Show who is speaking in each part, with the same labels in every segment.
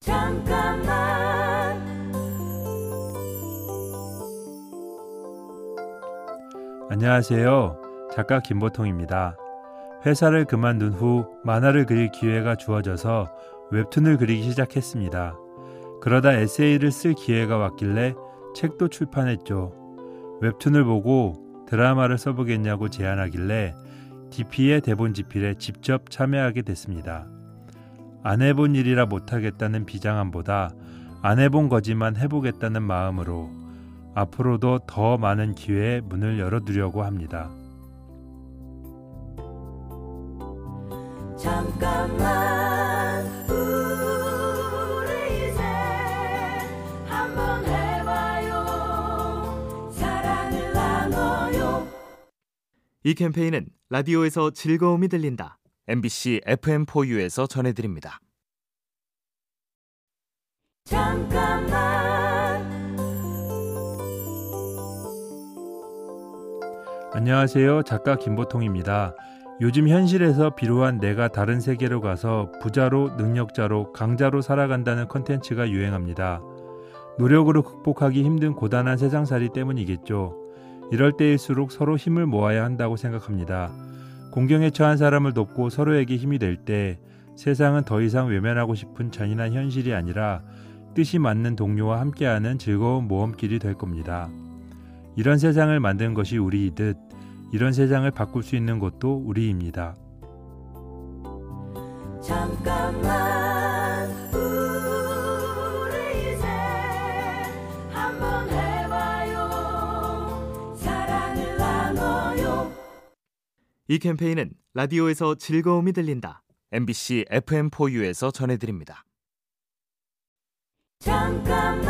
Speaker 1: 잠깐만
Speaker 2: 안녕하세요. 작가 김보통입니다. 회사를 그만둔 후 만화를 그릴 기회가 주어져서 웹툰을 그리기 시작했습니다. 그러다 에세이를 쓸 기회가 왔길래 책도 출판했죠. 웹툰을 보고 드라마를 써보겠냐고 제안하길래 DP의 대본 집필에 직접 참여하게 됐습니다. 안 해본 일이라 못하겠다는 비장함보다 안 해본 거지만 해보겠다는 마음으로 앞으로도 더 많은 기회의 문을 열어두려고 합니다.
Speaker 1: 잠깐만 우리 이제 한번 해봐요 사랑을 나눠요
Speaker 3: 이 캠페인은 라디오에서 즐거움이 들린다. MBC FM4U에서 전해드립니다.
Speaker 1: 잠깐만
Speaker 2: 안녕하세요. 작가 김보통입니다. 요즘 현실에서 비로한 내가 다른 세계로 가서 부자로 능력자로 강자로 살아간다는 컨텐츠가 유행합니다. 노력으로 극복하기 힘든 고단한 세상살이 때문이겠죠. 이럴 때일수록 서로 힘을 모아야 한다고 생각합니다. 공경에 처한 사람을 돕고 서로에게 힘이 될 때 세상은 더 이상 외면하고 싶은 잔인한 현실이 아니라 뜻이 맞는 동료와 함께하는 즐거운 모험길이 될 겁니다. 이런 세상을 만든 것이 우리이듯 이런 세상을 바꿀 수 있는 것도 우리입니다.
Speaker 1: 잠깐만 이
Speaker 3: 캠페인은 라디오에서 즐거움이 들린다. MBC FM4U에서 전해드립니다.
Speaker 1: 잠깐만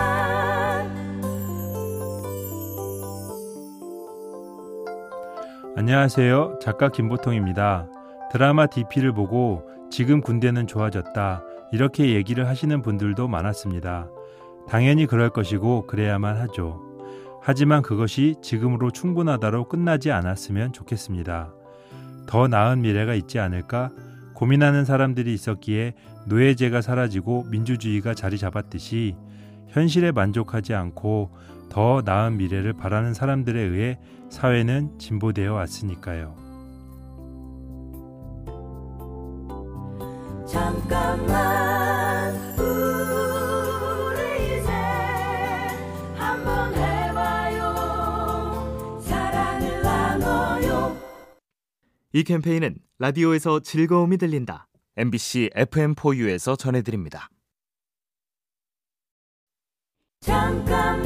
Speaker 2: 안녕하세요. 작가 김보통입니다. 드라마 DP를 보고 지금 군대는 좋아졌다. 이렇게 얘기를 하시는 분들도 많았습니다. 당연히 그럴 것이고 그래야만 하죠. 하지만 그것이 지금으로 충분하다로 끝나지 않았으면 좋겠습니다. 더 나은 미래가 있지 않을까 고민하는 사람들이 있었기에 노예제가 사라지고 민주주의가 자리 잡았듯이 현실에 만족하지 않고 더 나은 미래를 바라는 사람들에 의해 사회는 진보되어 왔으니까요.
Speaker 1: 잠깐만 이
Speaker 3: 캠페인은 라디오에서 즐거움이 들린다. MBC FM4U에서 전해드립니다.
Speaker 1: 잠깐만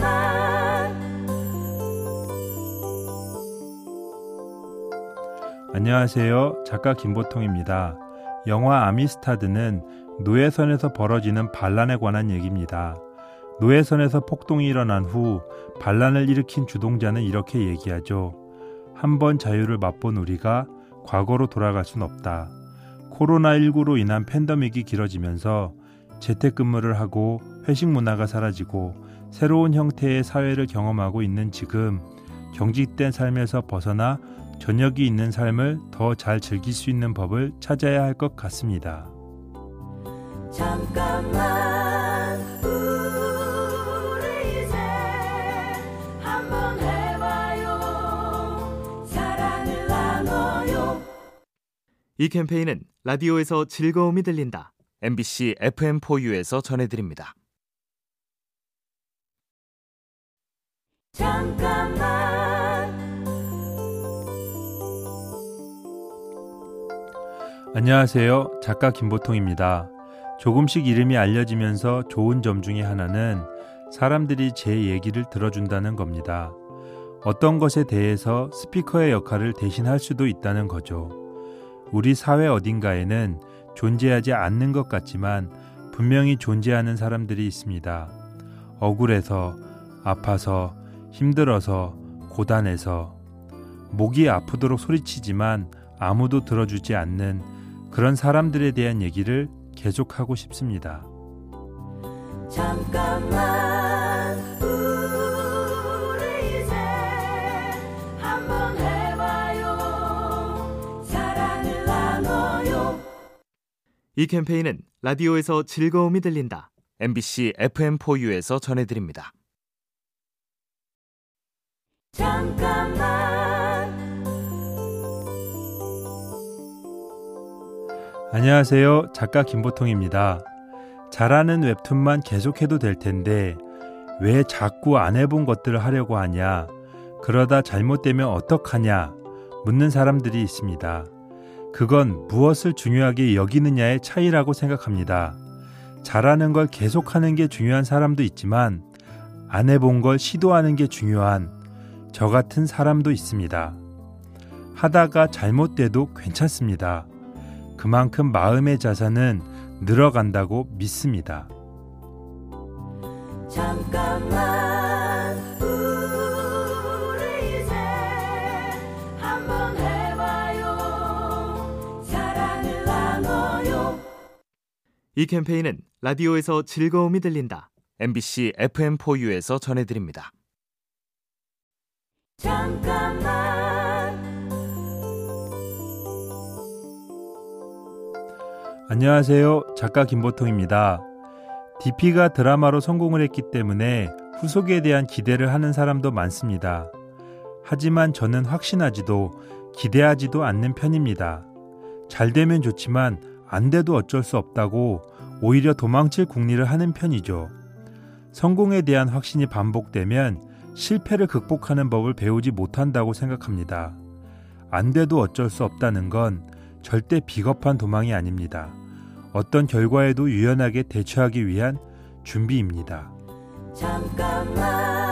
Speaker 2: 안녕하세요. 작가 김보통입니다. 영화 아미스타드는 노예선에서 벌어지는 반란에 관한 얘기입니다. 노예선에서 폭동이 일어난 후 반란을 일으킨 주동자는 이렇게 얘기하죠. 한번 자유를 맛본 우리가 과거로 돌아갈 순 없다. 코로나19로 인한 팬데믹이 길어지면서 재택근무를 하고 회식 문화가 사라지고 새로운 형태의 사회를 경험하고 있는 지금 경직된 삶에서 벗어나 저녁이 있는 삶을 더 잘 즐길 수 있는 법을 찾아야 할 것 같습니다.
Speaker 1: 잠깐만 이
Speaker 3: 캠페인은 라디오에서 즐거움이 들린다. MBC FM4U에서 전해드립니다.
Speaker 1: 잠깐만
Speaker 2: 안녕하세요. 작가 김보통입니다. 조금씩 이름이 알려지면서 좋은 점 중에 하나는 사람들이 제 얘기를 들어준다는 겁니다. 어떤 것에 대해서 스피커의 역할을 대신할 수도 있다는 거죠. 우리 사회 어딘가에는 존재하지 않는 것 같지만 분명히 존재하는 사람들이 있습니다. 억울해서, 아파서, 힘들어서, 고단해서, 목이 아프도록 소리치지만 아무도 들어주지 않는 그런 사람들에 대한 얘기를 계속하고 싶습니다.
Speaker 1: 잠깐만 이
Speaker 3: 캠페인은 라디오에서 즐거움이 들린다. MBC FM4U에서 전해드립니다.
Speaker 1: 잠깐만
Speaker 2: 안녕하세요. 작가 김보통입니다. 잘하는 웹툰만 계속해도 될 텐데 왜 자꾸 안 해본 것들을 하려고 하냐? 그러다 잘못되면 어떡하냐? 묻는 사람들이 있습니다. 그건 무엇을 중요하게 여기느냐의 차이라고 생각합니다. 잘하는 걸 계속하는 게 중요한 사람도 있지만 안 해본 걸 시도하는 게 중요한 저 같은 사람도 있습니다. 하다가 잘못돼도 괜찮습니다. 그만큼 마음의 자산은 늘어간다고 믿습니다.
Speaker 1: 잠깐만 이
Speaker 3: 캠페인은 라디오에서 즐거움이 들린다. MBC FM4U에서 전해드립니다.
Speaker 1: 잠깐만
Speaker 2: 안녕하세요. 작가 김보통입니다. DP가 드라마로 성공을 했기 때문에 후속에 대한 기대를 하는 사람도 많습니다. 하지만 저는 확신하지도 기대하지도 않는 편입니다. 잘 되면 좋지만 안 돼도 어쩔 수 없다고 오히려 도망칠 궁리를 하는 편이죠. 성공에 대한 확신이 반복되면 실패를 극복하는 법을 배우지 못한다고 생각합니다. 안 돼도 어쩔 수 없다는 건 절대 비겁한 도망이 아닙니다. 어떤 결과에도 유연하게 대처하기 위한 준비입니다.
Speaker 1: 잠깐만